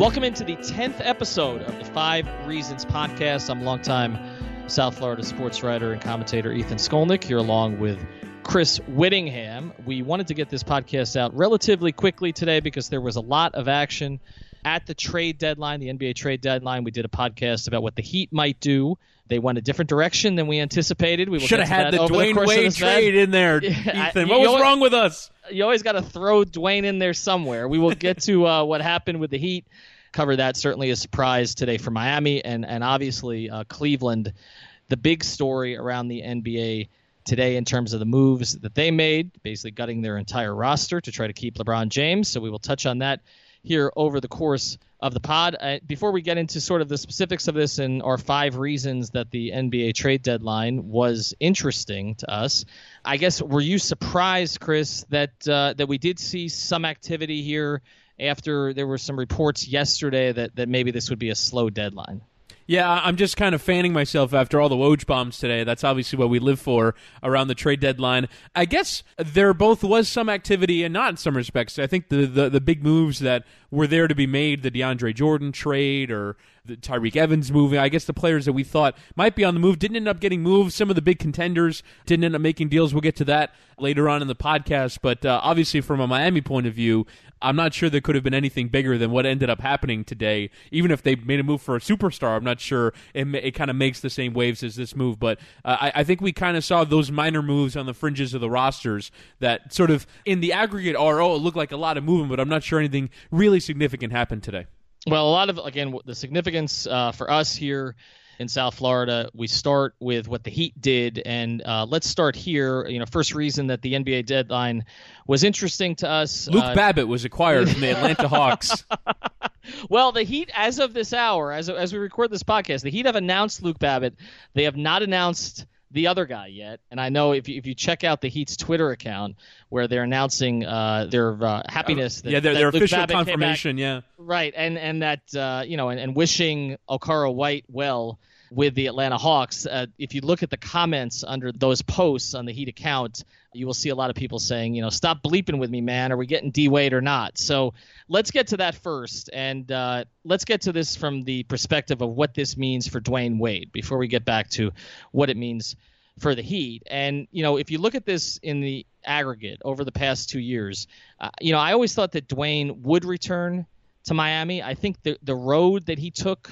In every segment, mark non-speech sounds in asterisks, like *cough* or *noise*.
Welcome into the 10th episode of the Five Reasons podcast. I'm longtime South Florida sports writer and commentator Ethan Skolnick here along with Chris Whittingham. We wanted to get this podcast out relatively quickly today because there was a lot of action at the trade deadline, the NBA trade deadline. We did a podcast about what the Heat might do. They went a different direction than we anticipated. We will Should have had the Dwayne of Wade trade in there, *laughs* Yeah, I- Ethan. you What was always- wrong with us? you always got to throw Dwayne in there somewhere. We will get to uh, what happened with the Heat. Cover that. Certainly a surprise today for Miami and and obviously uh, Cleveland. The big story around the NBA today in terms of the moves that they made, basically gutting their entire roster to try to keep LeBron James. So we will touch on that here over the course of the pod. Uh, before we get into sort of the specifics of this and our five reasons that the NBA trade deadline was interesting to us, I guess were you surprised, Chris, that uh, that we did see some activity here after there were some reports yesterday that, that maybe this would be a slow deadline? Yeah, I'm just kind of fanning myself after all the Woj bombs today. That's obviously what we live for around the trade deadline. I guess there both was some activity and not in some respects. I think the, the, the big moves that were there to be made, the DeAndre Jordan trade or the Tyreke Evans moving, I guess the players that we thought might be on the move didn't end up getting moved. Some of the big contenders didn't end up making deals. We'll get to that later on in the podcast. But uh, obviously, from a Miami point of view, I'm not sure there could have been anything bigger than what ended up happening today. Even if they made a move for a superstar, I'm not sure it, it kind of makes the same waves as this move. But uh, I, I think we kind of saw those minor moves on the fringes of the rosters that sort of, in the aggregate, oh, it looked like a lot of movement, but I'm not sure anything really significant happened today. Well, a lot of again the significance uh, for us here in South Florida. We start with what the Heat did, and uh, let's start here. You know, first reason that the NBA deadline was interesting to us. Luke uh, Babbitt was acquired from the *laughs* Atlanta Hawks. Well, the Heat, as of this hour, as as we record this podcast, the Heat have announced Luke Babbitt. They have not announced the other guy yet. And I know if you, if you check out the Heat's Twitter account where they're announcing uh, their uh, happiness, that, yeah, their, their official Babbitt came back- confirmation. Yeah. right? And and that uh, you know, and, and wishing Okaro White well with the Atlanta Hawks. Uh, if you look at the comments under those posts on the Heat account, you will see a lot of people saying, you know, stop bleeping with me, man. Are we getting D Wade or not? So let's get to that first, and uh, let's get to this from the perspective of what this means for Dwayne Wade before we get back to what it means for the Heat. And you know, if you look at this in the aggregate over the past two years, uh, you know, I always thought that Dwayne would return to Miami. I think the the road that he took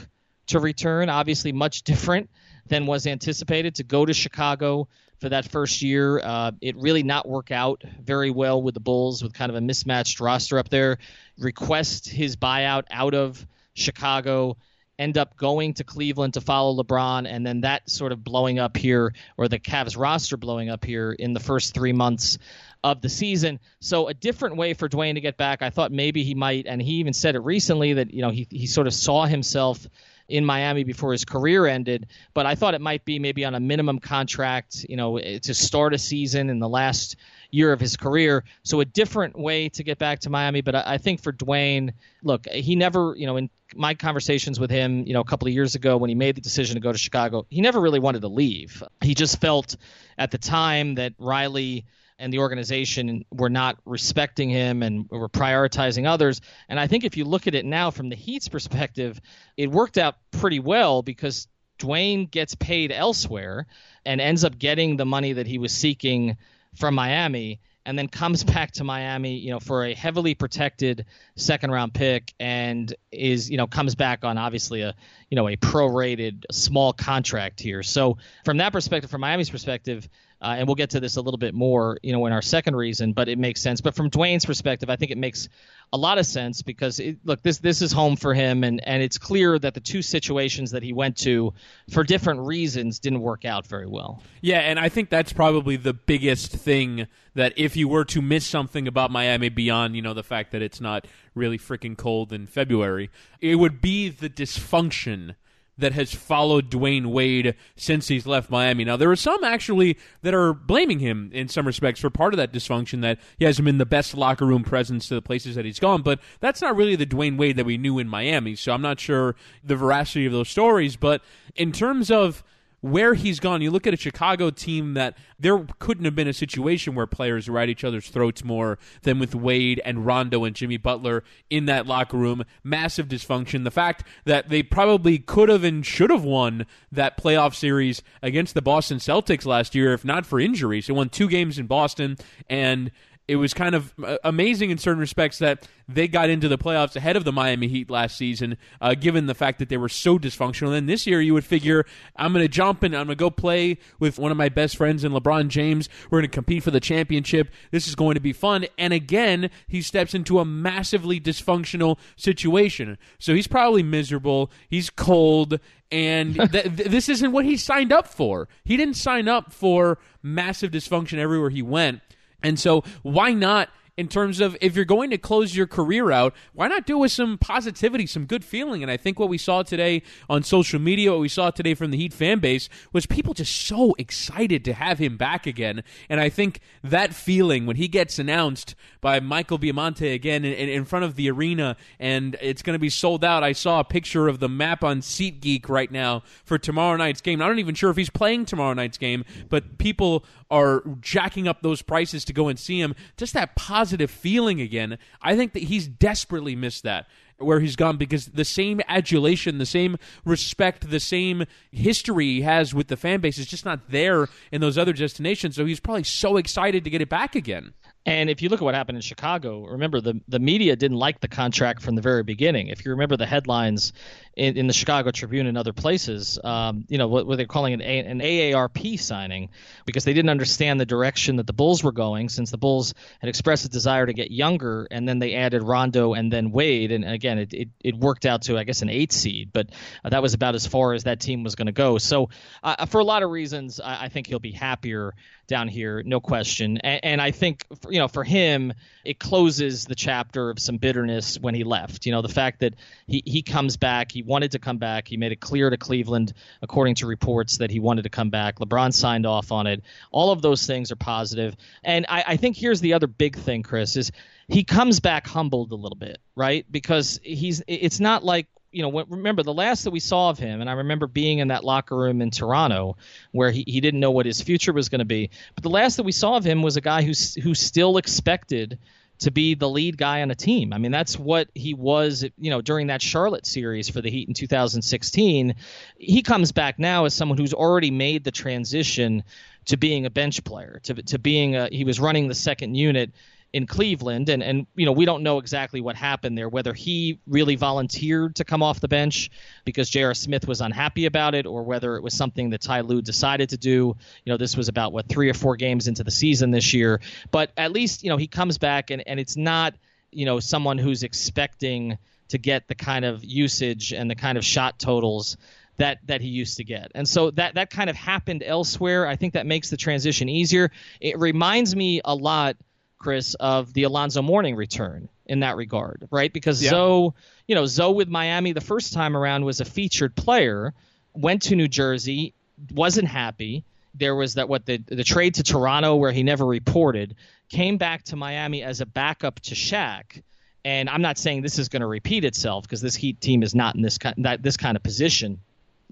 to return obviously much different than was anticipated to go to Chicago for that first year. Uh, it really not work out very well with the Bulls with kind of a mismatched roster up there. Request his buyout out of Chicago end up going to Cleveland to follow LeBron, and then that sort of blowing up here, or the Cavs roster blowing up here in the first three months of the season. So a different way for Dwayne to get back. I thought maybe he might, and he even said it recently that you know he he sort of saw himself in Miami before his career ended, but I thought it might be maybe on a minimum contract, you know, eh, to start a season in the last year of his career. So a different way to get back to Miami. But I, I think for Dwayne, look, he never, you know, in my conversations with him, you know, a couple of years ago when he made the decision to go to Chicago, he never really wanted to leave. He just felt at the time that Riley and the organization were not respecting him and were prioritizing others. And I think if you look at it now from the Heat's perspective, it worked out pretty well because Dwayne gets paid elsewhere and ends up getting the money that he was seeking from Miami and then comes *laughs* back to Miami, you know, for a heavily protected second round pick and is, you know, comes back on obviously a, you know, a prorated small contract here. So from that perspective, from Miami's perspective, Uh, and we'll get to this a little bit more, you know, in our second reason, but it makes sense. But from Dwayne's perspective, I think it makes a lot of sense because it, look, this this is home for him, and and it's clear that the two situations that he went to for different reasons didn't work out very well. Yeah, and I think that's probably the biggest thing that if you were to miss something about Miami beyond, you know, the fact that it's not really freaking cold in February, it would be the dysfunction that has followed Dwayne Wade since he's left Miami. Now, there are some actually that are blaming him in some respects for part of that dysfunction that he hasn't been the best locker room presence to the places that he's gone, but that's not really the Dwayne Wade that we knew in Miami. So I'm not sure the veracity of those stories, but in terms of where he's gone, you look at a Chicago team that there couldn't have been a situation where players were at each other's throats more than with Wade and Rondo and Jimmy Butler in that locker room. Massive dysfunction. The fact that they probably could have and should have won that playoff series against the Boston Celtics last year, if not for injuries. They won two games in Boston and it was kind of uh, amazing in certain respects that they got into the playoffs ahead of the Miami Heat last season, uh, given the fact that they were so dysfunctional. And this year, you would figure I'm going to jump and I'm going to go play with one of my best friends in LeBron James. We're going to compete for the championship. This is going to be fun. And again, he steps into a massively dysfunctional situation. So he's probably miserable. He's cold. And *laughs* th- th- this isn't what he signed up for. He didn't sign up for massive dysfunction everywhere he went. And so, why not in terms of if you're going to close your career out, why not do it with some positivity, some good feeling? And I think what we saw today on social media, what we saw today from the Heat fan base, was people just so excited to have him back again. And I think that feeling when he gets announced by Michael Baiamonte again in, in front of the arena and it's going to be sold out. I saw a picture of the map on SeatGeek right now for tomorrow night's game. I'm not even sure if he's playing tomorrow night's game, but people are jacking up those prices to go and see him. Just that positive feeling again. I think that he's desperately missed that where he's gone because the same adulation, the same respect, the same history he has with the fan base is just not there in those other destinations. So he's probably so excited to get it back again. And if you look at what happened in Chicago, remember the the media didn't like the contract from the very beginning. If you remember the headlines in, in the Chicago Tribune and other places, um, you know what, what they're calling an, a, an AARP signing because they didn't understand the direction that the Bulls were going. Since the Bulls had expressed a desire to get younger, and then they added Rondo and then Wade, and again it it, it worked out to I guess an eight seed, but uh, that was about as far as that team was going to go. So uh, for a lot of reasons, I, I think he'll be happier down here, no question. And, and I think, you know, for him, it closes the chapter of some bitterness when he left. You know, the fact that he, he comes back, he wanted to come back, he made it clear to Cleveland, according to reports, that he wanted to come back. LeBron signed off on it. All of those things are positive. And I, I think here's the other big thing, Chris, is he comes back humbled a little bit, right? Because he's it's not like you know, remember the last that we saw of him, and I remember being in that locker room in Toronto where he, he didn't know what his future was going to be. But the last that we saw of him was a guy who who still expected to be the lead guy on a team. I mean, that's what he was, you know, during that Charlotte series for the Heat in 2016. He comes back now as someone who's already made the transition to being a bench player, to to being a he was running the second unit in Cleveland, and and you know we don't know exactly what happened there, whether he really volunteered to come off the bench because J.R. Smith was unhappy about it, or whether it was something that Ty Lue decided to do. You know, this was about what three or four games into the season this year, but at least you know he comes back, and and it's not you know someone who's expecting to get the kind of usage and the kind of shot totals that that he used to get. And so that that kind of happened elsewhere. I think that makes the transition easier. It reminds me a lot Chris, of the Alonzo Mourning return in that regard, right? Because yeah. Zoe, you know, Zoe with Miami the first time around was a featured player, went to New Jersey, wasn't happy. There was that what the the trade to Toronto where he never reported, came back to Miami as a backup to Shaq. And I'm not saying this is going to repeat itself because this Heat team is not in this kind that this kind of position,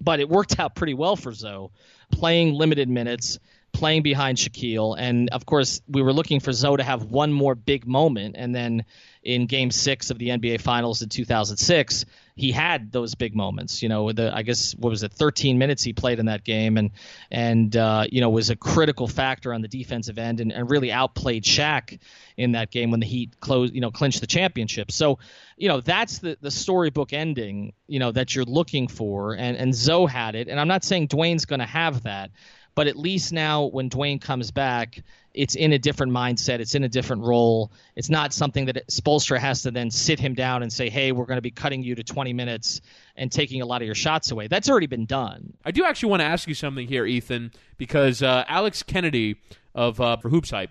but it worked out pretty well for Zoe, playing limited minutes playing behind Shaquille. And of course, we were looking for Zoe to have one more big moment. And then in game six of the NBA Finals in 2006, he had those big moments. You know, the I guess what was it, 13 minutes he played in that game, and and uh, you know was a critical factor on the defensive end, and, and really outplayed Shaq in that game when the Heat closed, you know, clinched the championship. So, you know, that's the the storybook ending, you know, that you're looking for, and and Zoe had it, and I'm not saying Dwayne's going to have that, But at least now, when Dwayne comes back, it's in a different mindset. It's in a different role. It's not something that Spoelstra has to then sit him down and say, "Hey, we're going to be cutting you to 20 minutes and taking a lot of your shots away." That's already been done. I do actually want to ask you something here, Ethan, because uh, Alex Kennedy of uh, for Hoops Hype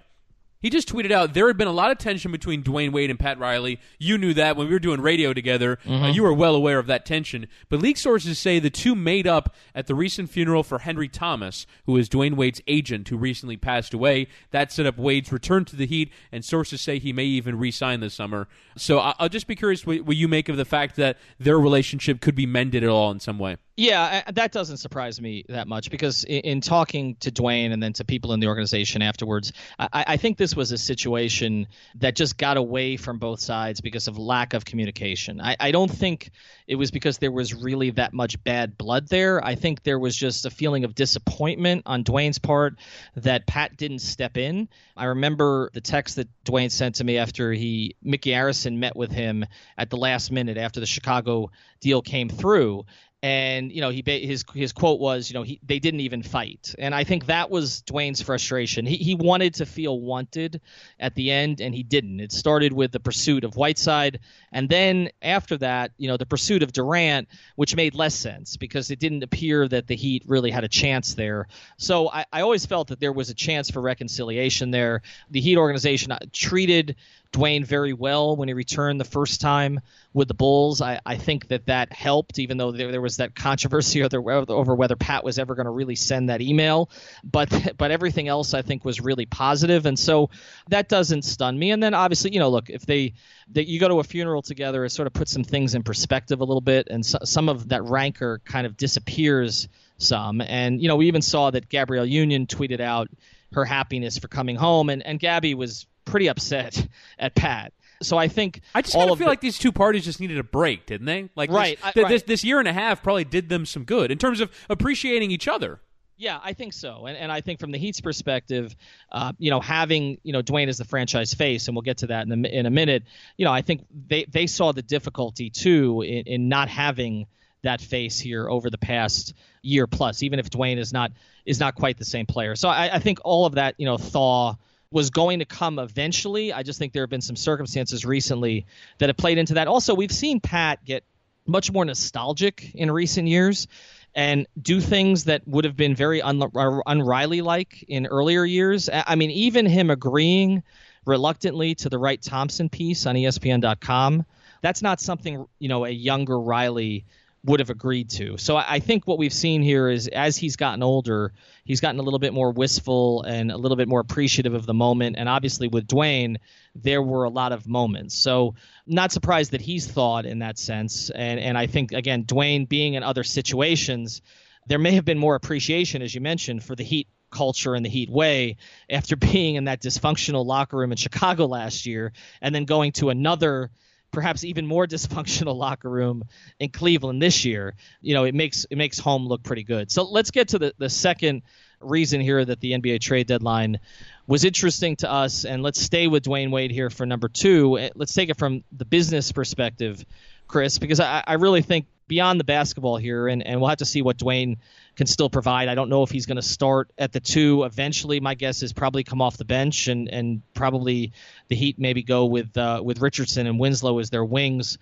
he just tweeted out there had been a lot of tension between Dwayne Wade and Pat Riley. You knew that when we were doing radio together. Uh, Mm-hmm. you were well aware of that tension. But league sources say the two made up at the recent funeral for Henry Thomas, who is Dwayne Wade's agent, who recently passed away. That set up Wade's return to the Heat, and sources say he may even re-sign this summer. So I- I'll just be curious what, what you make of the fact that their relationship could be mended at all in some way. Yeah, that doesn't surprise me that much because in, in talking to Dwayne and then to people in the organization afterwards, I, I think this was a situation that just got away from both sides because of lack of communication. I, I don't think it was because there was really that much bad blood there. I think there was just a feeling of disappointment on Dwayne's part that Pat didn't step in. I remember the text that Dwayne sent to me after he Micky Arison met with him at the last minute after the Chicago deal came through and you know he his his quote was you know he they didn't even fight. And i think that was Dwayne's frustration. He he wanted to feel wanted at the end and he didn't. It started with the pursuit of whiteside. And then after that you know the pursuit of durant which made less sense because it didn't appear that the heat really had a chance there. So i, I always felt that there was a chance for reconciliation there. The heat organization uh, treated Dwayne very well when he returned the first time with the Bulls. I, I think that that helped, even though there, there was that controversy *laughs* over, whether Pat was ever going to really send that email. But *laughs* but everything else I think was really positive, and so that doesn't stun me. And then obviously, you know, look if they that you go to a funeral together, it sort of puts some things in perspective a little bit, and so, some of that rancor kind of disappears some. And you know, we even saw that Gabrielle Union tweeted out her happiness for coming home, and and Gabby was pretty upset *laughs* at Pat. So I think I just kind of of feel the- like these two parties just needed a break, didn't they? Like Right, this, I- right. this this year and a half probably did them some good in terms of appreciating each other. Yeah, I think so, and and I think from the Heat's perspective, uh, you know, having you know Dwayne as the franchise face, and we'll get to that in a, in a minute. You know, I think they they saw the difficulty too in, in not having that face here over the past year plus, even if Dwayne is not is not quite the same player. So I, I think all of that you know thaw was going to come eventually. I just think there have been some circumstances recently that have played into that. Also, we've seen Pat get much more nostalgic in recent years and do things that would have been very un- uh, unriley like in earlier years. I mean, even him agreeing reluctantly to the Wright Thompson piece on ESPN.com, that's not something, you know, a younger Riley would have agreed to. So I I think what we've seen here is as he's gotten older, he's gotten a little bit more wistful and a little bit more appreciative of the moment. And obviously with Dwayne, there were a lot of moments. So not surprised that he's thawed in that sense. And and I think again, Dwayne being in other situations, there may have been more appreciation, as you mentioned, for the Heat culture and the Heat way after *laughs* being in that dysfunctional locker room in Chicago last year and then going to another perhaps even more *laughs* dysfunctional locker room in Cleveland this year. You know, it makes it makes home look pretty good. So let's get to the, the second reason here that the NBA trade deadline was interesting to us, and let's stay with Dwayne Wade here for number two. Let's take it from the business perspective, Chris, because I, I really think beyond the basketball here, and, and we'll have to see what Dwayne can still provide. I don't know if he's going to start at the two eventually. My guess is probably come off the bench, and, and probably the Heat maybe go with uh, with Richardson and Winslow as their wings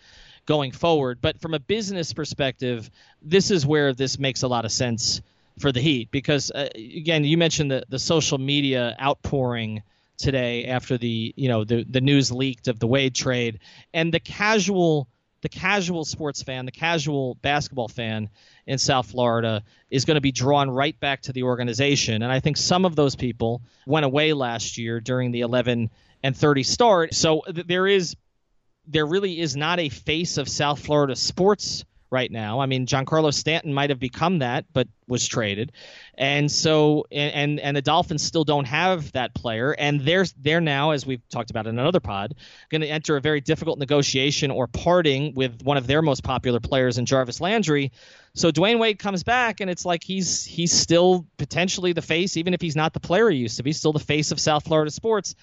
going forward. But from a business perspective, this is where this makes a lot of sense for the Heat because uh, again, you mentioned the the social media outpouring today after the you know the the news leaked of the Wade trade and the casual the casual sports fan, the casual basketball fan in South Florida is going to be drawn right back to the organization. And I think some of those people went away last year during the 11 and 30 start. So th- there is there really is not a face of South Florida sports right now. I mean, Giancarlo Stanton might have become that, but was traded, and so and and, the Dolphins still don't have that player, and they're they're now, as we've talked about in another pod, going to enter a very difficult negotiation or parting with one of their most popular players in Jarvis Landry. So Dwayne Wade comes back, and it's like he's he's still potentially the face, even if he's not the player he used to be, still the face of South Florida sports.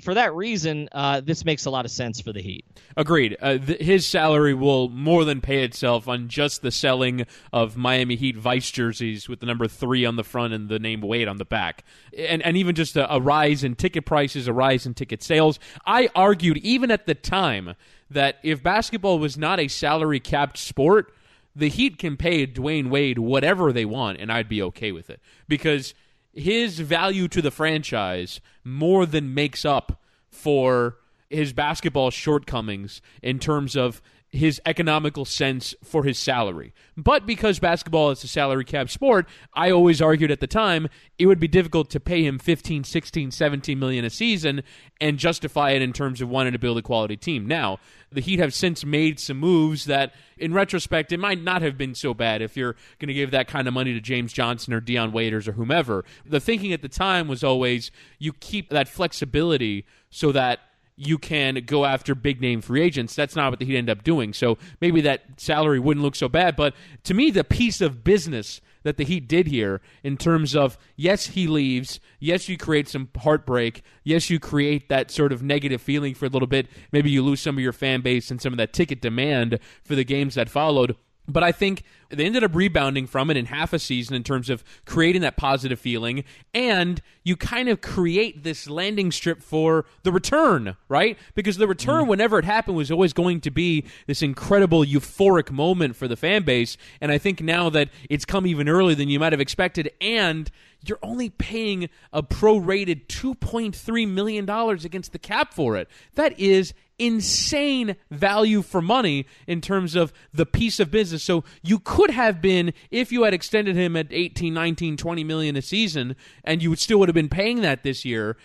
For that reason, uh, this makes a lot of sense for the Heat. Agreed. Uh, th- his salary will more than pay itself on just the selling of Miami Heat vice jerseys with the number three on the front and the name Wade on the back, and and even just a, a rise in ticket prices, a rise in ticket sales. I argued even at the time that if basketball was not a salary capped sport, the Heat can pay Dwayne Wade whatever they want, and I'd be okay with it because his value to the franchise more than makes up for his basketball shortcomings in terms of his economical sense for his salary. But because basketball is a salary cap sport, I always argued at the time it would be difficult to pay him 15, 16, 17 million a season and justify it in terms of wanting to build a quality team. Now, the Heat have since made some moves that in retrospect it might not have been so bad if you're going to give that kind of money to James Johnson or Dion Waiters or whomever. The thinking at the time was always you keep that flexibility so that you can go after big name free agents. That's not what the Heat end up doing. So maybe that salary wouldn't look so bad. But to me, the piece of business that the Heat did here in terms of yes, he leaves. Yes, you create some heartbreak. Yes, you create that sort of negative feeling for a little bit. Maybe you lose some of your fan base and some of that ticket demand for the games that followed. But I think they ended up rebounding from it in half a season in terms of creating that positive feeling. And you kind of create this landing strip for the return, right? Because the return, mm. whenever it happened, was always going to be this incredible euphoric moment for the fan base. And I think now that it's come even earlier than you might have expected, and you're only paying a prorated $2.3 million against the cap for it. That is insane value for money in terms of the piece of business. So you could have been, if you had extended him at 18, 19, 20 million a season, and you would still would have been paying that this year.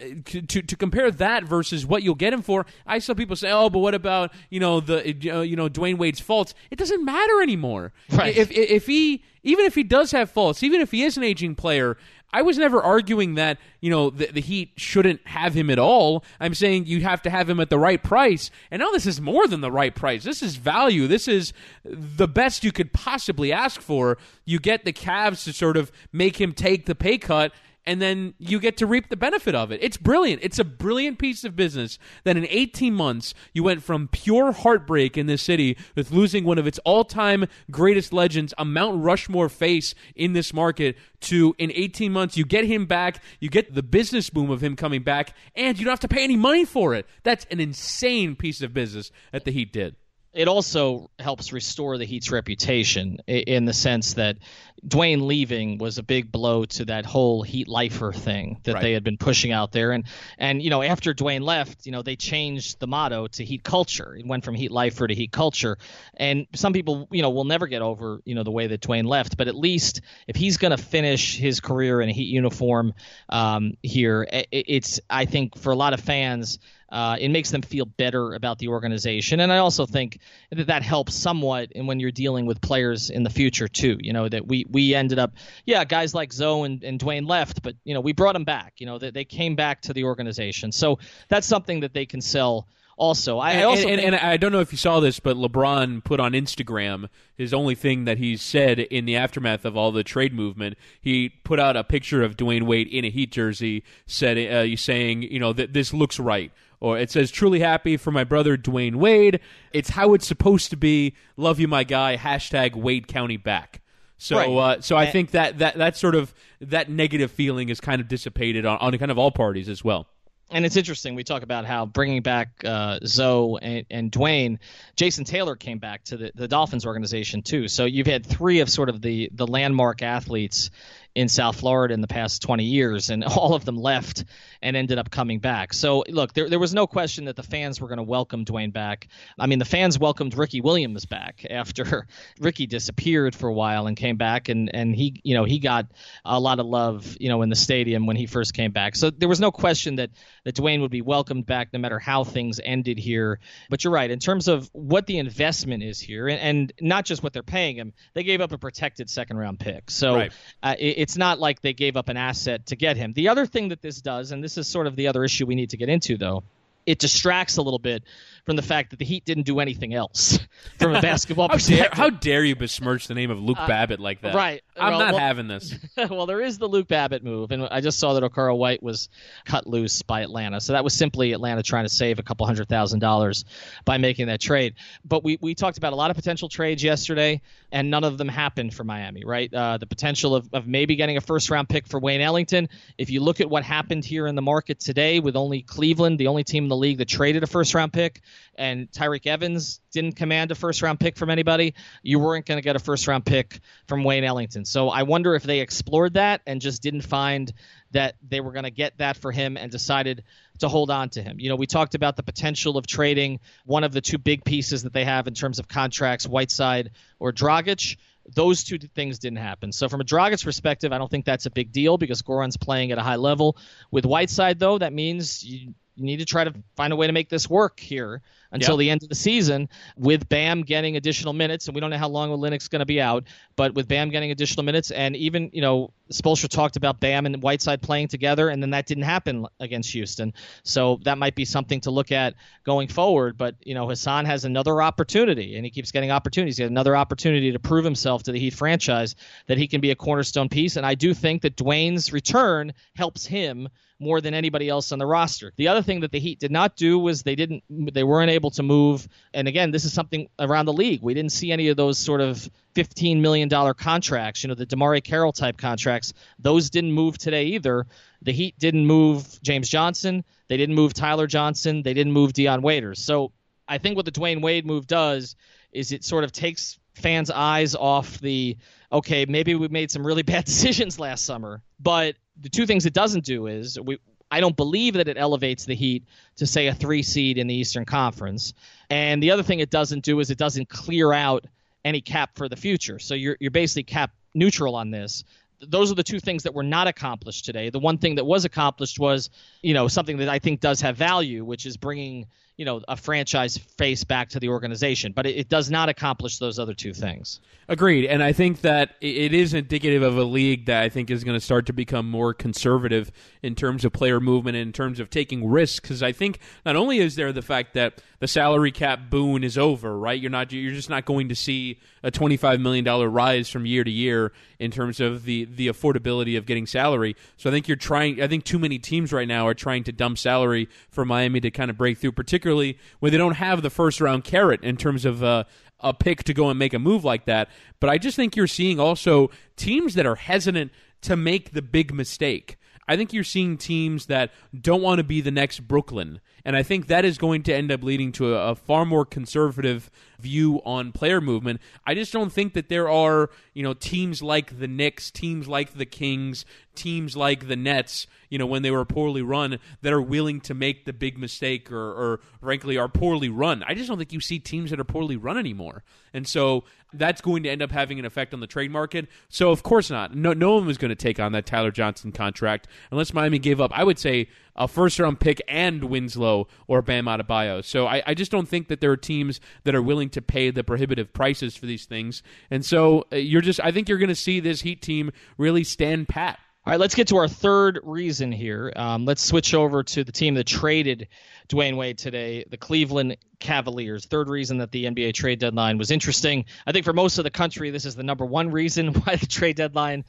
uh, To, to compare that versus what you'll get him for, I saw people say, "Oh, but what about you know the uh, you know Dwayne Wade's faults? It doesn't matter anymore. Right. If if he even if he does have faults, even if he is an aging player, I was never arguing that you know the, the Heat shouldn't have him at all. I'm saying you have to have him at the right price. And now this is more than the right price. This is value. This is the best you could possibly ask for. You get the Cavs to sort of make him take the pay cut. And then you get to reap the benefit of it. It's brilliant. It's a brilliant piece of business that in 18 months you went from pure heartbreak in this city with losing one of its all-time greatest legends, a Mount Rushmore face in this market, to in 18 months you get him back, you get the business boom of him coming back, and you don't have to pay any money for it. That's an insane piece of business that the Heat did. It also helps restore the Heat's reputation in the sense that Dwayne leaving was a big blow to that whole Heat lifer thing that Right. they had been pushing out there. And and you know after Dwayne left, you know they changed the motto to Heat culture. It went from Heat lifer to Heat culture. And some people you know will never get over you know the way that Dwayne left. But at least if he's going to finish his career in a Heat uniform um, here, i- i- it's I think for a lot of fans. Uh, it makes them feel better about the organization, and I also think that that helps somewhat in when you're dealing with players in the future too. You know that we we ended up, yeah, guys like Zoe and, and Dwayne left, but you know we brought them back. You know that they came back to the organization, so that's something that they can sell. Also, I, I And, also and, and I don't know if you saw this, but LeBron put on Instagram his only thing that he's said in the aftermath of all the trade movement. He put out a picture of Dwayne Wade in a Heat jersey, said uh, saying, you know, that this looks right. Or it says, truly happy for my brother Dwayne Wade. It's how it's supposed to be. Love you, my guy. Hashtag Wade County back. So, Right. uh, so I And- think that, that that sort of that negative feeling is kind of dissipated on, on kind of all parties as well. and it's interesting. We talk about how bringing back uh, Zoe and, and Dwayne, Jason Taylor came back to the, the Dolphins organization too. So you've had three of sort of the the landmark athletes in South Florida in the past 20 years, and *laughs* all of them left and ended up coming back. So look, there there was no question that the fans were going to welcome Dwayne back. I mean, the fans welcomed Ricky Williams back *laughs* after Ricky disappeared for a while and came back, and and he you know he got a lot of love you know in the stadium when he first came back. So there was no question that that Dwayne would be welcomed back no matter how things ended here. But you're right in terms of what the investment is here, and, and not just what they're paying him. They gave up a protected second round pick, so Right. uh, it- it's not like they gave up an asset to get him. The other thing that this does, and this is sort of the other issue we need to get into though, it distracts a little bit from the fact that the Heat didn't do anything else *laughs* from a basketball *laughs* How dare, perspective. how dare you besmirch the name of Luke Babbitt like that? Uh, right. I'm Well, not well- having this. *laughs* well, there is the Luke Babbitt move, and I just saw that Okaro White was cut loose by Atlanta. So that was simply Atlanta trying to save a couple hundred thousand dollars by making that trade. But we, we talked about a lot of potential trades yesterday, and none of them happened for Miami, right? Uh, the potential of, of maybe getting a first round pick for Wayne Ellington. If you look at what happened here in the market today with only Cleveland, the only team in the league that traded a first round pick, and Tyreke Evans didn't command a first round pick from anybody, you weren't going to get a first round pick from Wayne Ellington. So I wonder if they explored that and just didn't find that they were going to get that for him and decided to hold on to him. You know, we talked about the potential of trading one of the two big pieces that they have in terms of contracts, Whiteside or Dragic. Those two things didn't happen. So from a Dragic perspective, I don't think that's a big deal because Goran's playing at a high level. With Whiteside, though, that means you, you need to try to find a way to make this work here until Yeah. the end of the season with Bam getting additional minutes, and we don't know how long Linux going to be out, but with Bam getting additional minutes, and even you know Spoelstra talked about Bam and Whiteside playing together, and then that didn't happen against Houston, so that might be something to look at going forward. But you know Hassan has another opportunity, and he keeps getting opportunities. He has another opportunity to prove himself to the Heat franchise that he can be a cornerstone piece, and I do think that Dwayne's return helps him more than anybody else on the roster. The other thing that the Heat did not do was they didn't they weren't able to move and again this is something around the league. We didn't see any of those sort of 15 million dollar contracts, you know, the DeMarre Carroll type contracts. Those didn't move today either. The Heat didn't move James Johnson, they didn't move Tyler Johnson, they didn't move Dion Waiters. So I think what the Dwayne Wade move does is it sort of takes fans' eyes off the okay, maybe we made some really *laughs* bad decisions last summer. But the two things it doesn't do is we I don't believe that it elevates the Heat to say a three seed in the Eastern Conference. And the other thing it doesn't do is it doesn't clear out any cap for the future. So you're you're basically cap neutral on this. Those are the two things that were not accomplished today. The one thing that was accomplished was, you know, something that I think does have value, which is bringing, you know, a franchise face back to the organization. But it, it does not accomplish those other two things. Agreed, and I think that it is indicative of a league that I think is going to start to become more conservative in terms of player movement, and in terms of taking risks. Because I think not only is there the fact that the salary cap boon is over, right? You're not, you're just not going to see a twenty-five million dollar rise from year to year in terms of the the affordability of getting salary. So I think you're trying. I think too many teams right now are trying to dump salary for Miami to kind of break through, particularly when they don't have the first round carrot in terms of. Uh, a pick to go and make a move like that. But I just think you're seeing also teams that are hesitant to make the big mistake. I think you're seeing teams that don't want to be the next Brooklyn. And I think that is going to end up leading to a, a far more conservative view on player movement. I just don't think that there are, you know, teams like the Knicks, teams like the Kings, teams like the Nets, you know, when they were poorly run, that are willing to make the big mistake or, or frankly are poorly run. I just don't think you see teams that are poorly run anymore. And so that's going to end up having an effect on the trade market. So of course not. No no one was going to take on that Tyler Johnson contract unless Miami gave up, I would say, a first round pick and Winslow or Bam Adebayo. So I, I just don't think that there are teams that are willing to pay the prohibitive prices for these things. And so uh, you're just I think you're going to see this Heat team really stand pat. All right, let's get to our third reason here. Um, let's switch over to the team that traded Dwayne Wade today, the Cleveland Cavaliers. Third reason that the NBA trade deadline was interesting. I think for most of the country, this is the number one reason *laughs* why the trade deadline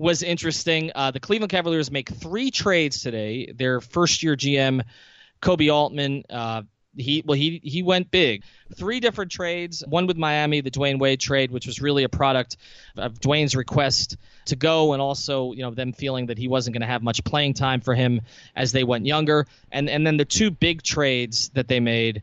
was interesting. Uh, the Cleveland Cavaliers make three trades today. Their first year GM, Koby Altman, uh, he well he he went big. Three different trades. One with Miami, the Dwayne Wade trade, which was really a product of Dwayne's request to go, and also you know them feeling that he wasn't going to have much playing time for him as they went younger. And and then the two big trades that they made.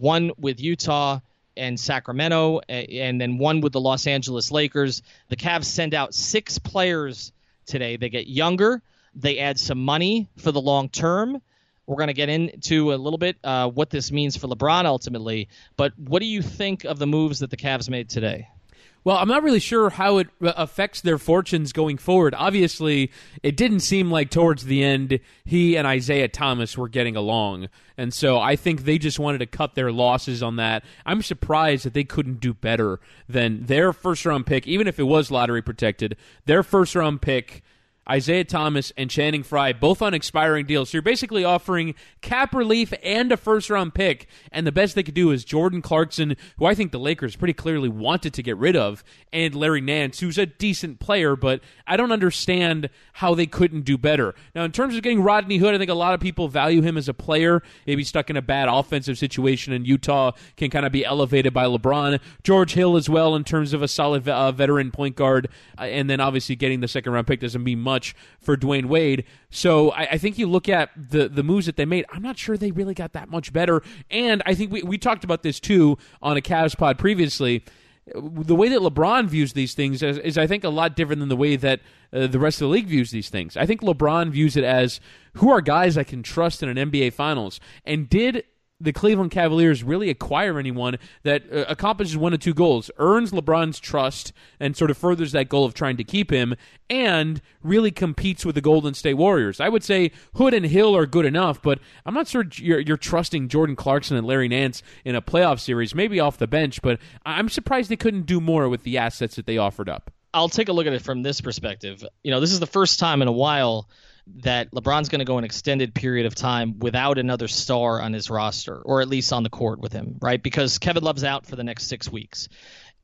One with Utah and Sacramento, and then one with the Los Angeles Lakers. The Cavs send out six players today. They get younger. They add some money for the long term. We're going to get into a little bit uh, what this means for LeBron ultimately. But what do you think of the moves that the Cavs made today? Well, I'm not really sure how it uh, affects their fortunes going forward. Obviously, it didn't seem like towards the end he and Isaiah Thomas were getting along. And so I think they just wanted to cut their losses on that. I'm surprised that they couldn't do better than their first round pick, even if it was lottery protected. Their first round pick Isaiah Thomas and Channing Frye, both on expiring deals. So you're basically offering cap relief and a first round pick. And the best they could do is Jordan Clarkson, who I think the Lakers pretty clearly wanted to get rid of, and Larry Nance, who's a decent player, but I don't understand how they couldn't do better. Now, in terms of getting Rodney Hood, I think a lot of people value him as a player. Maybe stuck in a bad offensive situation in Utah, can kind of be elevated by LeBron. George Hill as well, in terms of a solid uh, veteran point guard. Uh, and then obviously getting the second round pick doesn't mean much much for Dwayne Wade. So I, I, think you look at the the moves that they made. I'm not sure they really got that much better. And I think we, we talked about this too on a Cavs pod previously. The way that LeBron views these things is, is I think, a lot different than the way that uh, the rest of the league views these things. I think LeBron views it as who are guys I can trust in an NBA Finals, and did the Cleveland Cavaliers really acquire anyone that uh, accomplishes one of two goals earns LeBron's trust and sort of furthers that goal of trying to keep him, and really competes with the Golden State Warriors. I would say Hood and Hill are good enough, but I'm not sure you're, you're trusting Jordan Clarkson and Larry Nance in a playoff series, maybe off the bench, but I'm surprised they couldn't do more with the assets that they offered up. I'll take a look at it from this perspective. You know, this is the first time in a while that LeBron's going to go an extended period of time without another star on his roster, or at least on the court with him, right? Because Kevin Love's out for the next six weeks,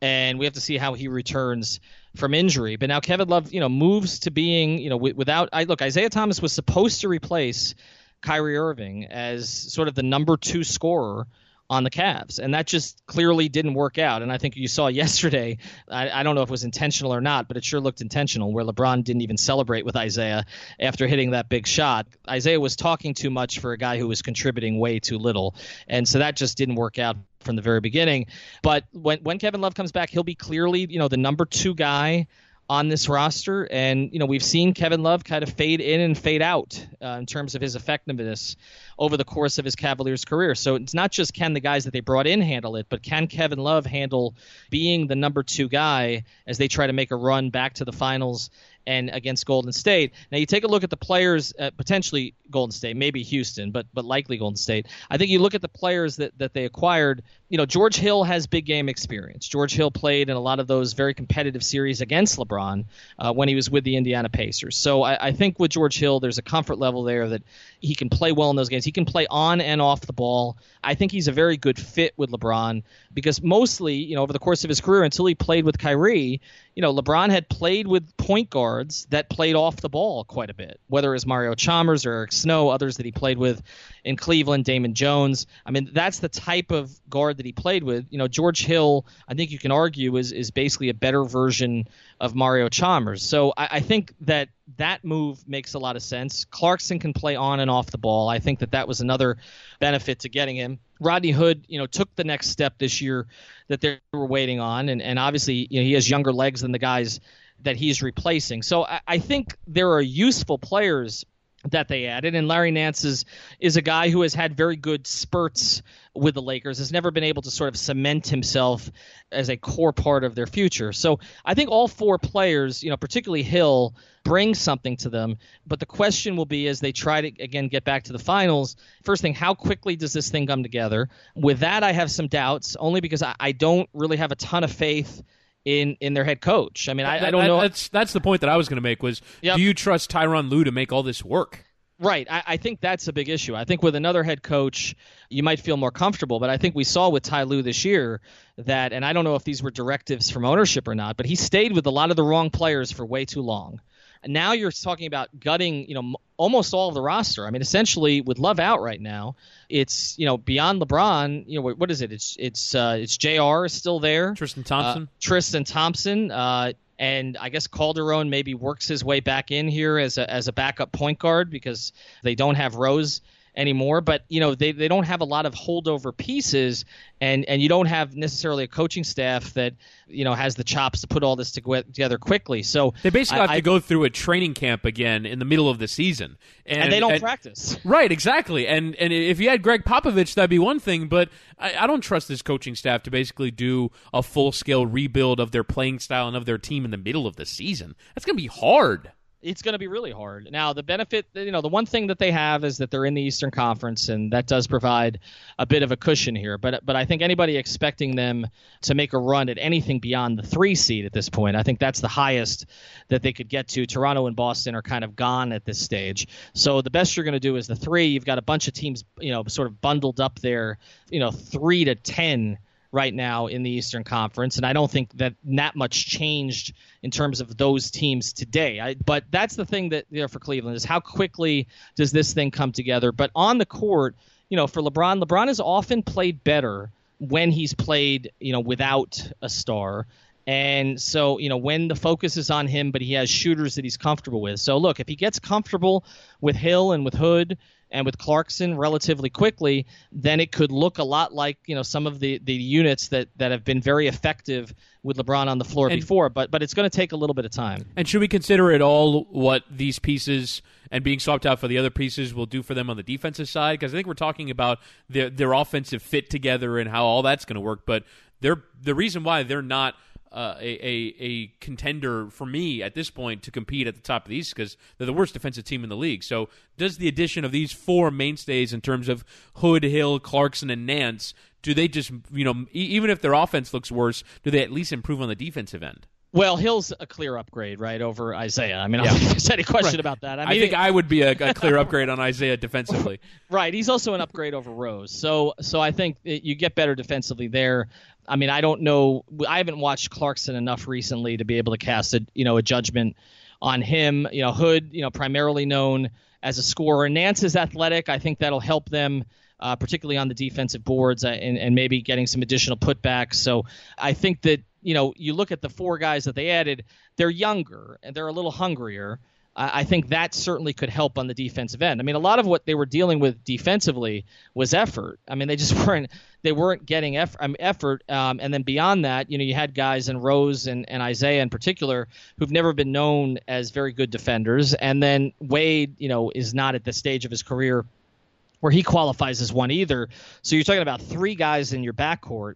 and we have to see how he returns from injury. But now Kevin Love, you know, moves to being, you know, without. I look, Isaiah Thomas was supposed to replace Kyrie Irving as sort of the number two scorer on the Cavs, and that just clearly didn't work out. And I think you saw *laughs* yesterday. I, I, don't know if it was intentional or not, but it sure looked intentional. Where LeBron didn't even celebrate with Isaiah after hitting that big shot. Isaiah was talking too much for a guy who was contributing way too little, and so that just didn't work out from the very beginning. But when when Kevin Love comes back, he'll be clearly you know the number two guy on this roster. And, you know, we've seen Kevin Love kind of fade in and fade out uh, in terms of his effectiveness over the course of his Cavaliers career. So it's not just can the guys that they brought in handle it, but can Kevin Love handle being the number two guy as they try to make a run back to the finals and against Golden State. Now you take a look at the players, uh, potentially Golden State, maybe Houston, but but likely Golden State. I think you look at the players that that they acquired. You know, George Hill has big game experience. George Hill played in a lot of those very competitive series against LeBron uh, when he was with the Indiana Pacers. So I, I think with George Hill, there's a comfort level there that he can play well in those games. He can play on and off the ball. I think he's a very good fit with LeBron because mostly, you know, over the course of his career until he played with Kyrie, you know, LeBron had played with point guards that played off the ball quite a bit, whether it was Mario Chalmers or Eric Snow, others that he played with in Cleveland, Damon Jones. I mean, that's the type of guard that he played with. You know, George Hill, I think you can argue, is is basically a better version of Mario Chalmers. So I, I think that that move makes a lot of sense. Clarkson can play on and off the ball. I think that that was another benefit to getting him. Rodney Hood, you know, took the next step this year that they were waiting on, and, and obviously, you know, he has younger legs than the guys that he's replacing. So I, I think there are useful players that they added. And Larry Nance is, is a guy who has had very good spurts with the Lakers, has never been able to sort of cement himself as a core part of their future. So I think all four players, you know, particularly Hill, bring something to them. But the question will be as they try to, again, get back to the finals, first thing, how quickly does this thing come together? With that, I have some doubts, only because I, I don't really have a ton of faith – in in their head coach. I mean, I, I don't that, know. That's that's the point that I was going to make was yep. do you trust Tyronn Lue to make all this work? Right. I, I, think that's a big issue. I think with another head coach, you might feel more comfortable. But I think we saw with Ty Lue this year that, and I don't know if these were directives from ownership or not, but he stayed with a lot of the wrong players for way too long. Now you're talking about gutting, you know, almost all of the roster. I mean, essentially with Love out right now, it's you know beyond LeBron. You know what is it? It's it's uh, it's Jr. is still there. Tristan Thompson. Uh, Tristan Thompson. Uh, and I guess Calderon maybe works his way back in here as a as a backup point guard because they don't have Rose anymore. But you know they, they don't have a lot of holdover pieces, and and you don't have necessarily a coaching staff that you know has the chops to put all this together quickly. So they basically I, have to I, go through a training camp again in the middle of the season, and, and they don't practice. *laughs* Right, exactly. And and if you had Gregg Popovich, that'd be one thing. But I, I don't trust this coaching staff to basically do a full scale rebuild of their playing style and of their team in the middle of the season. That's going to be hard it's going to be really hard. Now, the benefit, you know, the one thing that they have is that they're in the Eastern Conference, and that does provide a bit of a cushion here. But but I think anybody expecting them to make a run at anything beyond the three seed at this point, I think that's the highest that they could get to. Toronto and Boston are kind of gone at this stage. So the best you're going to do is the three. You've got a bunch of teams, you know, sort of bundled up there, you know, three to ten right now in the Eastern Conference, and I don't think that that much changed in terms of those teams today. I, but that's the thing that you know for Cleveland is how quickly does this thing come together. But on the court, you know, for LeBron, LeBron has often played better when he's played, you know, without a star. And so, you know, when the focus is on him, but he has shooters that he's comfortable with. So, look, if he gets comfortable with Hill and with Hood and with Clarkson relatively quickly, then it could look a lot like you know some of the, the units that, that have been very effective with LeBron on the floor and, before. But but it's going to take a little bit of time. And should we consider at all what these pieces and being swapped out for the other pieces will do for them on the defensive side? Because I think we're talking about their their offensive fit together and how all that's going to work. But they're the reason why they're not uh, a, a, a contender for me at this point to compete at the top of the East because they're the worst defensive team in the league. So, does the addition of these four mainstays in terms of Hood, Hill, Clarkson, and Nance do they just you know even if their offense looks worse, do they at least improve on the defensive end? Well, Hill's a clear upgrade, right, over Isaiah. I mean, yeah. I don't think there's any question right. about that. I, mean, I think I would be a, a clear *laughs* upgrade on Isaiah defensively. right. He's also an upgrade over Rose. So, so I think you get better defensively there. I mean, I don't know. I haven't watched Clarkson enough recently to be able to cast a you know a judgment on him. You know, Hood, you know, primarily known as a scorer. Nance is athletic. I think that'll help them. Uh, particularly on the defensive boards uh, and, and maybe getting some additional putbacks. So I think that, you know, you look at the four guys that they added, they're younger and they're a little hungrier. I think that certainly could help on the defensive end. I mean, a lot of what they were dealing with defensively was effort. I mean, they just *laughs* weren't they weren't getting effort. Effort um, and then beyond that, you know, you had guys in Rose and, and Isaiah in particular who've never been known as very good defenders. And then Wade, you know, is not at the stage of his career where he qualifies as one either. So you're talking about three guys in your backcourt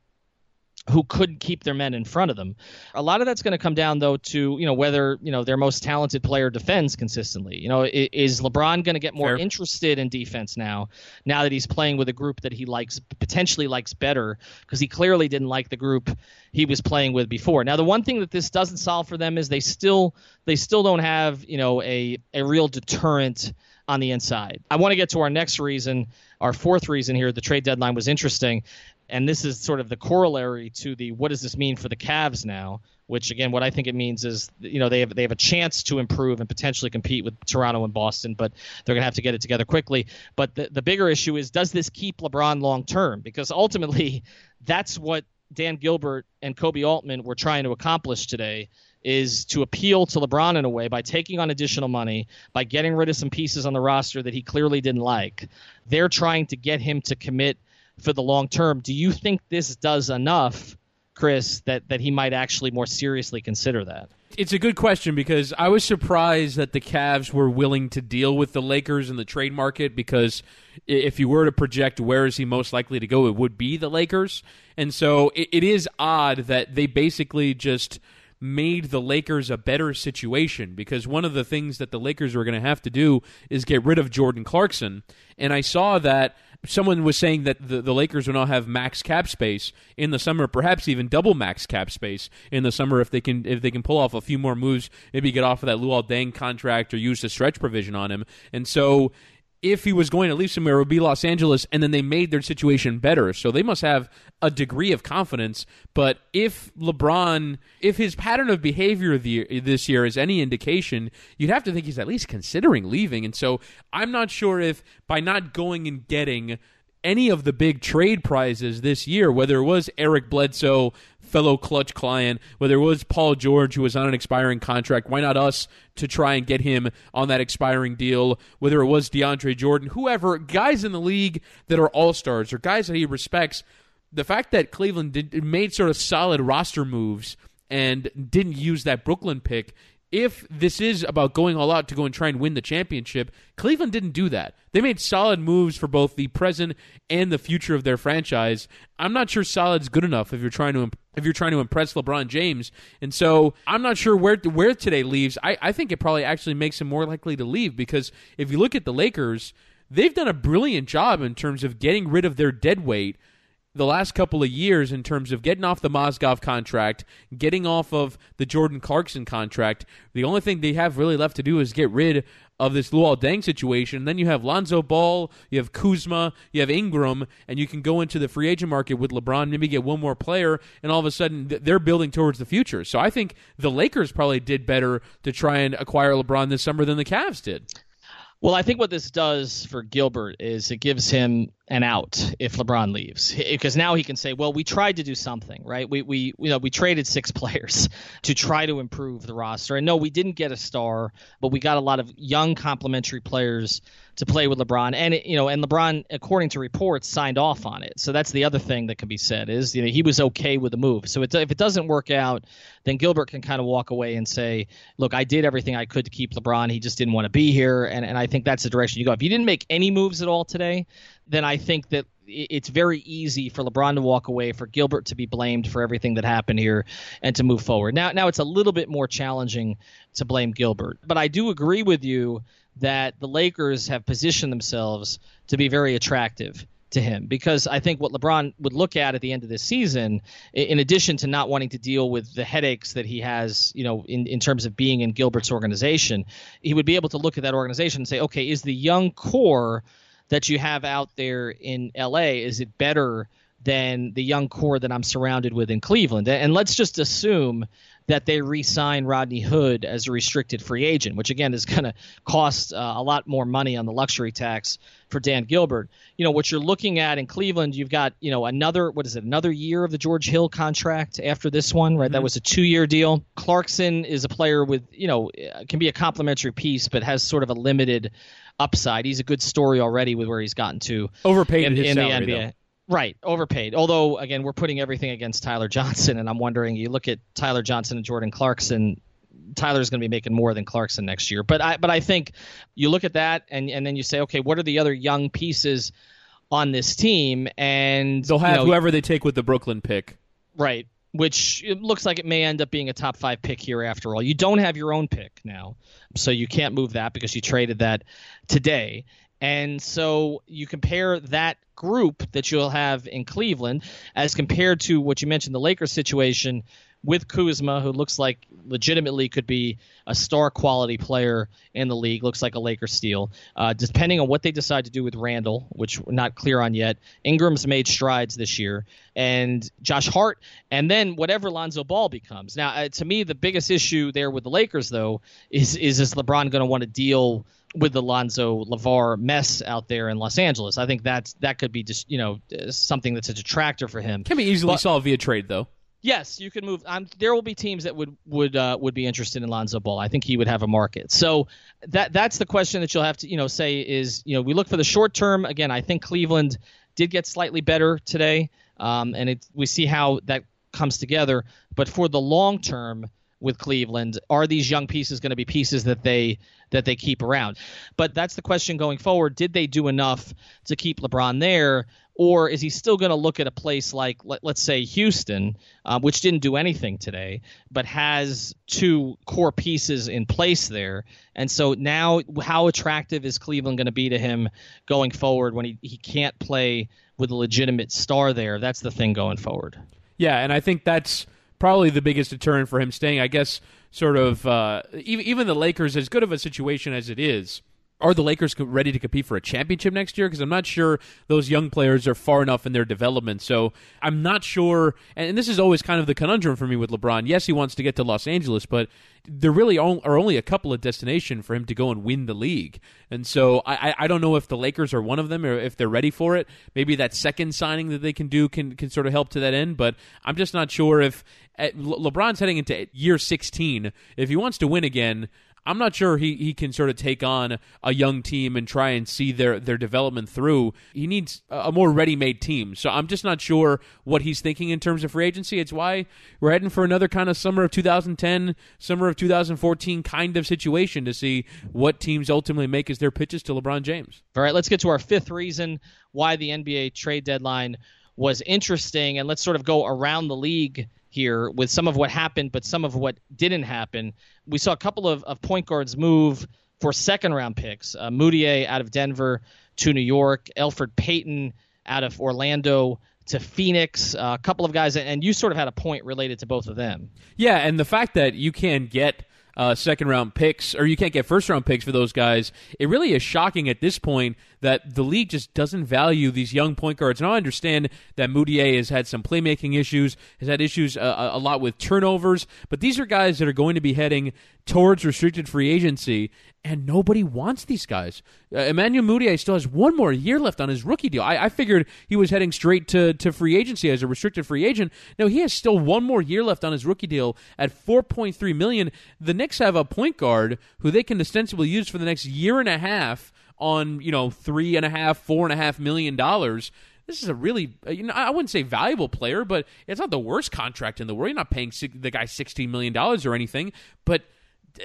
who couldn't keep their men in front of them. A lot of that's going to come down though to you know whether you know their most talented player defends consistently. You know, is LeBron going to get more Fair. interested in defense now? Now that he's playing with a group that he likes potentially likes better because he clearly didn't like the group he was playing with before. Now the one thing that this doesn't solve for them is they still they still don't have you know a a real deterrent on the inside. I want to get to our next reason, our fourth reason here. The trade deadline was interesting, and this is sort of the corollary to the what does this mean for the Cavs now? Which again, what I think it means is you know they have they have a chance to improve and potentially compete with Toronto and Boston, but they're to have to get it together quickly. But the the bigger issue is does this keep LeBron long term? Because ultimately, *laughs* that's what Dan Gilbert and Koby Altman were trying to accomplish today is to appeal to LeBron in a way by taking on additional money, by getting rid of some pieces on the roster that he clearly didn't like. They're trying to get him to commit for the long term. Do you think this does enough, Chris, that, that he might actually more seriously consider that? It's a good question because I was surprised that the Cavs were willing to deal with the Lakers in the trade market because if you were to project where is he most likely to go, it would be the Lakers. And so it, it is odd that they basically just made the Lakers a better situation because one of the things that the Lakers were going to have to do is get rid of Jordan Clarkson. And I saw that someone was saying that the, the Lakers will now have max cap space in the summer, perhaps even double max cap space in the summer if they can if they can pull off a few more moves, maybe get off of that Luol Deng contract or use the stretch provision on him. And so if he was going to leave somewhere, it would be Los Angeles, and then they made their situation better. So they must have a degree of confidence. But if LeBron, if his pattern of behavior the, this year is any indication, you'd have to think he's at least considering leaving. And so I'm not sure if by not going and getting any of the big trade prizes this year, whether it was Eric Bledsoe fellow Klutch client, whether it was Paul George who was on an expiring contract, why not us to try and get him on that expiring deal, whether it was DeAndre Jordan, whoever, guys in the league that are all stars or guys that he respects. The fact that Cleveland did, made sort of solid roster moves and didn't use that Brooklyn pick if this is about going all out to go and try and win the championship, Cleveland didn't do that. They made solid moves for both the present and the future of their franchise. I'm not sure solid's good enough if you're trying to if you're trying to impress LeBron James. And so I'm not sure where where today leaves. I, I think it probably actually makes him more likely to leave because if you look at the Lakers, they've done a brilliant job in terms of getting rid of their dead weight the last couple of years in terms of getting off the Mozgov contract, getting off of the Jordan Clarkson contract. The only thing they have really left to do is get rid of this Luol Deng situation. Then you have Lonzo Ball, you have Kuzma, you have Ingram, and you can go into the free agent market with LeBron, maybe get one more player, and all of a sudden they're building towards the future. So I think the Lakers probably did better to try and acquire LeBron this summer than the Cavs did. Well, I think what this does for Gilbert is it gives him an out if LeBron leaves *laughs* because now he can say, "Well, we tried to do something, right? We we you know we traded six *laughs* players to try to improve the roster, and no, we didn't get a star, but we got a lot of young complementary players to play with LeBron, and it, you know, and LeBron, according to reports, signed off on it. So that's the other thing that can be said is you know he was okay with the move. So it, if it doesn't work out, then Gilbert can kind of walk away and say, "Look, I did everything I could to keep LeBron. He just didn't want to be here," and and I think that's the direction you go. If you didn't make any moves at all today, then I think that it's very easy for LeBron to walk away, for Gilbert to be blamed for everything that happened here, and to move forward. Now, now it's a little bit more challenging to blame Gilbert, but I do agree with you that the Lakers have positioned themselves to be very attractive to him because I think what LeBron would look at at the end of this season, in addition to not wanting to deal with the headaches that he has, you know, in, in terms of being in Gilbert's organization, he would be able to look at that organization and say, okay, is the young core that you have out there in LA, is it better than the young core that I'm surrounded with in Cleveland? And let's just assume that they re-sign Rodney Hood as a restricted free agent, which again is going to cost uh, a lot more money on the luxury tax for Dan Gilbert. You know what you're looking at in Cleveland, you've got you know another what is it another year of the George Hill contract after this one, right? Mm-hmm. That was a two-year deal. Clarkson is a player with you know can be a complementary piece, but has sort of a limited upside. He's a good story already with where he's gotten to overpaid in, in salary, the NBA. Though. Right, overpaid. Although again, we're putting everything against Tyler Johnson, and I'm wondering. You look at Tyler Johnson and Jordan Clarkson. Tyler's going to be making more than Clarkson next year. But I, but I think you look at that, and and then you say, okay, what are the other young pieces on this team? And they'll have you know, whoever they take with the Brooklyn pick. Right, which it looks like it may end up being a top five pick here after all. You don't have your own pick now, so you can't move that because you traded that today. And so you compare that group that you'll have in Cleveland as compared to what you mentioned, the Lakers situation with Kuzma, who looks like legitimately could be a star quality player in the league, looks like a Lakers steal. Uh, depending on what they decide to do with Randle, which we're not clear on yet, Ingram's made strides this year, and Josh Hart, and then whatever Lonzo Ball becomes. Now, uh, to me, the biggest issue there with the Lakers, though, is is is LeBron going to want to deal – with the Lonzo LaVar mess out there in Los Angeles. I think that's that could be just you know something that's a detractor for him. Can be easily but, solved via trade though. Yes, you can move. Um, there will be teams that would would uh, would be interested in Lonzo Ball. I think he would have a market. So that that's the question that you'll have to you know say is you know we look for the short term. Again, I think Cleveland did get slightly better today, um, and it, we see how that comes together. But for the long term, with Cleveland. Are these young pieces going to be pieces that they that they keep around? But that's the question going forward. Did they do enough to keep LeBron there? Or is he still going to look at a place like, let, us say, Houston, uh, which didn't do anything today, but has two core pieces in place there? And so now, how attractive is Cleveland going to be to him going forward when he, he can't play with a legitimate star there? That's the thing going forward. Yeah, and I think that's probably the biggest deterrent for him staying. I guess sort of uh, even even the Lakers, as good of a situation as it is, are the Lakers ready to compete for a championship next year? Because I'm not sure those young players are far enough in their development. So I'm not sure. And this is always kind of the conundrum for me with LeBron. Yes, he wants to get to Los Angeles, but there really are only a couple of destinations for him to go and win the league. And so I, I don't know if the Lakers are one of them or if they're ready for it. Maybe that second signing that they can do can, can sort of help to that end. But I'm just not sure if eh, Le- LeBron's heading into year 16. If he wants to win again, I'm not sure he, he can sort of take on a young team and try and see their, their development through. He needs a more ready made team. So I'm just not sure what he's thinking in terms of free agency. It's why we're heading for another kind of summer of 2010, summer of 2014 kind of situation to see what teams ultimately make as their pitches to LeBron James. All right, let's get to our fifth reason why the NBA trade deadline was interesting. And let's sort of go around the league here with some of what happened, but some of what didn't happen. We saw a couple of, of point guards move for second round picks. Uh, Mudiay out of Denver to New York, Elfrid Payton out of Orlando to Phoenix, uh, a couple of guys, and you sort of had a point related to both of them. Yeah, and the fact that you can get uh, second round picks, or you can't get first round picks for those guys. It really is shocking at this point that the league just doesn't value these young point guards. And I understand that Mudiay has had some playmaking issues, has had issues uh, a lot with turnovers, but these are guys that are going to be heading towards restricted free agency, and nobody wants these guys. Uh, Emmanuel Mudiay still has one more year left on his rookie deal. I, I, figured he was heading straight to, to free agency as a restricted free agent. No, he has still one more year left on his rookie deal at 4.3 million. The Knicks have a point guard who they can ostensibly use for the next year and a half on you know three and a half, four and a half million dollars. This is a really, uh, you know, I wouldn't say valuable player, but it's not the worst contract in the world. You're not paying the guy sixteen million dollars or anything, but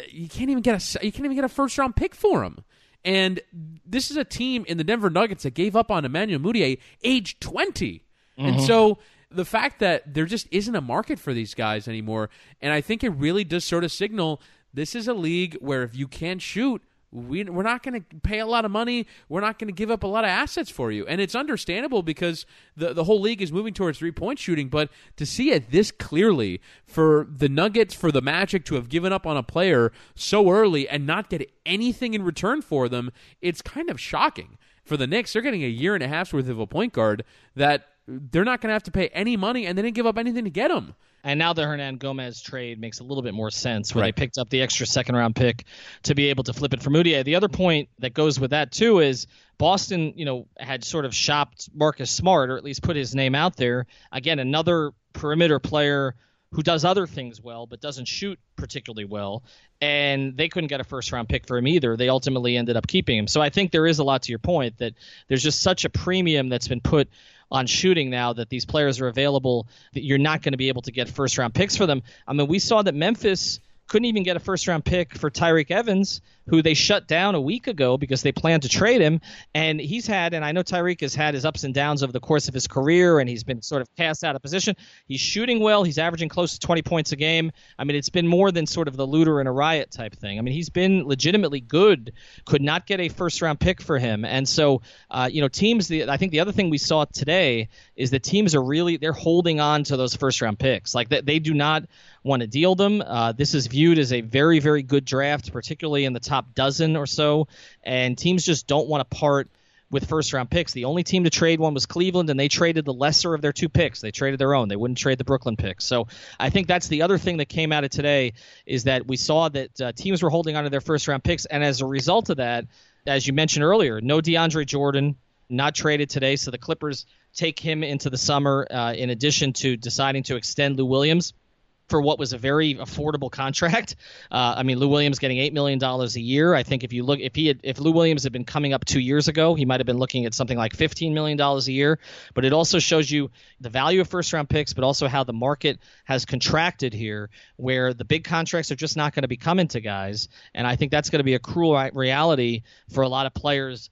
you can't even get a you can't even get a first round pick for him. And this is a team in the Denver Nuggets that gave up on Emmanuel Mudiay age 20. Mm-hmm. And so the fact that there just isn't a market for these guys anymore, and I think it really does sort of signal this is a league where if you can't shoot, we, we're not going to pay a lot of money. We're not going to give up a lot of assets for you. And it's understandable because the, the whole league is moving towards three point shooting. But to see it this clearly for the Nuggets, for the Magic to have given up on a player so early and not get anything in return for them, it's kind of shocking. For the Knicks, they're getting a year and a half's worth of a point guard that they're not going to have to pay any money and they didn't give up anything to get him. And now the Hernangomez trade makes a little bit more sense where right. they picked up the extra second round pick to be able to flip it for Mudiay. The other point that goes with that too is Boston, you know, had sort of shopped Marcus Smart or at least put his name out there. Again, another perimeter player who does other things well but doesn't shoot particularly well. And they couldn't get a first round pick for him either. They ultimately ended up keeping him. So I think there is a lot to your point that there's just such a premium that's been put on shooting now that these players are available that you're not going to be able to get first round picks for them. I mean, we saw that Memphis couldn't even get a first round pick for Tyreke Evans who they shut down a week ago because they planned to trade him. And he's had, and I know Tyreke has had his ups and downs over the course of his career, and he's been sort of cast out of position. He's shooting well. He's averaging close to 20 points a game. I mean, it's been more than sort of the looter in a riot type thing. I mean, he's been legitimately good. Could not get a first round pick for him. And so, uh, you know, teams. The I think the other thing we saw today is that teams are really they're holding on to those first round picks. Like they, they do not want to deal them. Uh, this is viewed as a very very good draft, particularly in the top dozen or so, and teams just don't want to part with first round picks. The only team to trade one was Cleveland, and they traded the lesser of their two picks. They traded their own. They wouldn't trade the Brooklyn picks. So I think that's the other thing that came out of today is that we saw that uh, teams were holding on to their first round picks, and as a result of that, as you mentioned earlier, no DeAndre Jordan, not traded today. So the Clippers take him into the summer, uh, in addition to deciding to extend Lou Williams for what was a very affordable contract. *laughs* Uh, I mean, Lou Williams getting eight million dollars a year. I think if you look, if he had, if Lou Williams had been coming up two years ago, he might have been looking at something like fifteen million dollars a year. But it also shows you the value of first round picks, but also how the market has contracted here, where the big contracts are just not going to be coming to guys. And I think that's going to be a cruel reality for a lot of players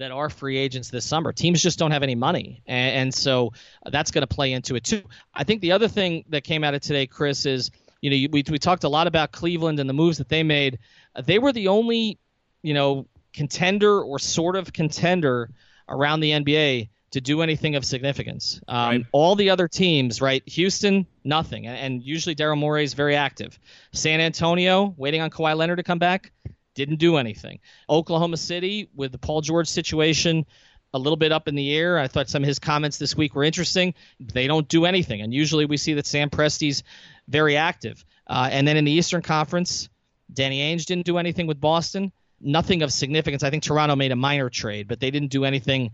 that are free agents this summer. Teams just don't have any money, and, and so that's going to play into it too. I think the other thing that came out of today, Chris, is you know we we talked a lot about Cleveland and the moves that they made. They were the only you know contender or sort of contender around the NBA to do anything of significance. Um, right. All the other teams, right? Houston, nothing, and, and usually Daryl Morey is very active. San Antonio, waiting on Kawhi Leonard to come back didn't do anything. Oklahoma City with the Paul George situation a little bit up in the air. I thought some of his comments this week were interesting. They don't do anything, and usually we see that Sam Presti's very active. Uh, and then in the Eastern Conference, Danny Ainge didn't do anything with Boston. Nothing of significance. I think Toronto made a minor trade, but they didn't do anything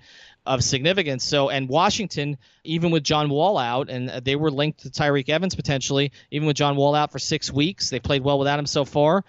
of significance. So, and Washington, even with John Wall out, and they were linked to Tyreke Evans potentially, even with John Wall out for six weeks, they played well without him so far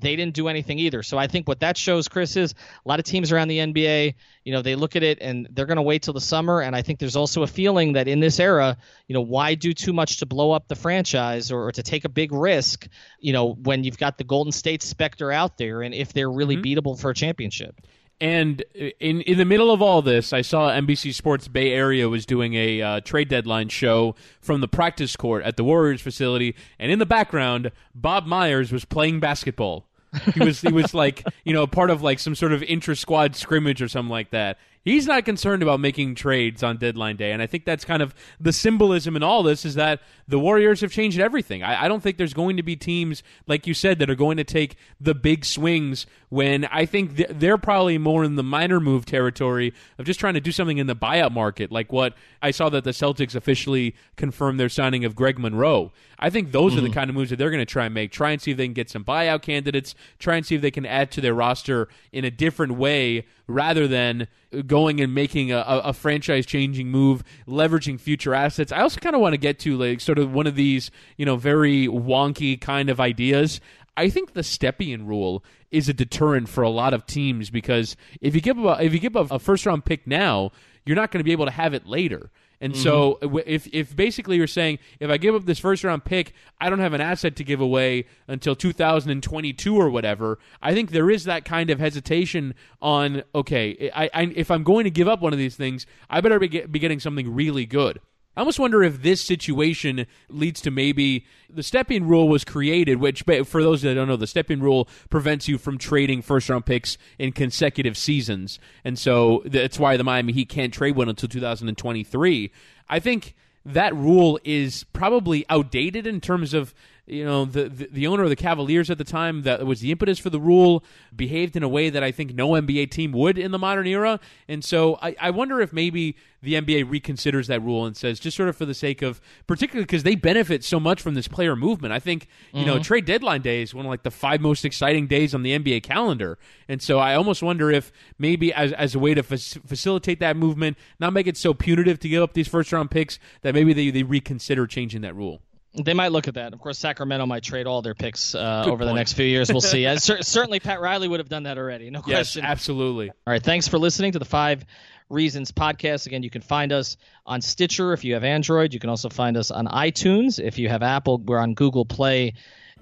they didn't do anything either. So I think what that shows, Chris, is a lot of teams around the NBA, you know, they look at it and they're going to wait till the summer. And I think there's also a feeling that in this era, you know, why do too much to blow up the franchise or, or to take a big risk, you know, when you've got the Golden State specter out there and if they're really mm-hmm. beatable for a championship. And in in the middle of all this, I saw NBC Sports Bay Area was doing a uh, trade deadline show from the practice court at the Warriors facility, and in the background, Bob Myers was playing basketball. He was he was like you know part of like some sort of intra squad scrimmage or something like that he's not concerned about making trades on deadline day. And I think that's kind of the symbolism in all this is that the Warriors have changed everything. I, I, don't think there's going to be teams, like you said, that are going to take the big swings when I think th- they're probably more in the minor move territory of just trying to do something in the buyout market, like what I saw that the Celtics officially confirmed their signing of Greg Monroe. I think those mm-hmm. are the mm-hmm. kind of moves that they're going to try and make. Try and see if they can get some buyout candidates. Try and see if they can add to their roster in a different way rather than going and making a, a franchise changing move, leveraging future assets. I also kind of want to get to like sort of one of these, you know, very wonky kind of ideas. I think the Stepien rule is a deterrent for a lot of teams because if you give a, if you give a, a first round pick now, you're not going to be able to have it later. And mm-hmm. so if if basically you're saying if I give up this first round pick, I don't have an asset to give away until 2022 or whatever. I think there is that kind of hesitation on okay, I, I if I'm going to give up one of these things, I better be, get, be getting something really good. I almost wonder if this situation leads to maybe the Stepien rule was created, which for those that don't know, the Stepien rule prevents you from trading first round picks in consecutive seasons, and so that's why the Miami Heat can't trade one until 2023. I think that rule is probably outdated in terms of you know the, the, the owner of the Cavaliers at the time that was the impetus for the rule behaved in a way that I think no NBA team would in the modern era, and so I, I wonder if maybe the NBA reconsiders that rule and says just sort of for the sake of particularly because they benefit so much from this player movement. I think you mm-hmm. know trade deadline day is one of like the five most exciting days on the NBA calendar, and so I almost wonder if maybe as as a way to fa- facilitate that movement, not make it so punitive to give up these first round picks, that maybe they they reconsider changing that rule. They might look at that. Of course, Sacramento might trade all their picks uh, over point. the next few years. We'll see. *laughs* cer- certainly, Pat Riley would have done that already. No question. Yes, absolutely. All right. Thanks for listening to the Five Reasons podcast. Again, you can find us on Stitcher if you have Android. You can also find us on iTunes if you have Apple. We're on Google Play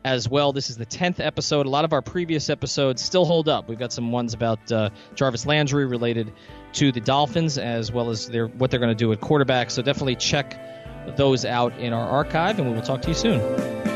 as well. This is the 10th episode. A lot of our previous episodes still hold up. We've got some ones about uh, Jarvis Landry related to the Dolphins, as well as their, what they're going to do at quarterback. So definitely check those out in our archive, and we will talk to you soon.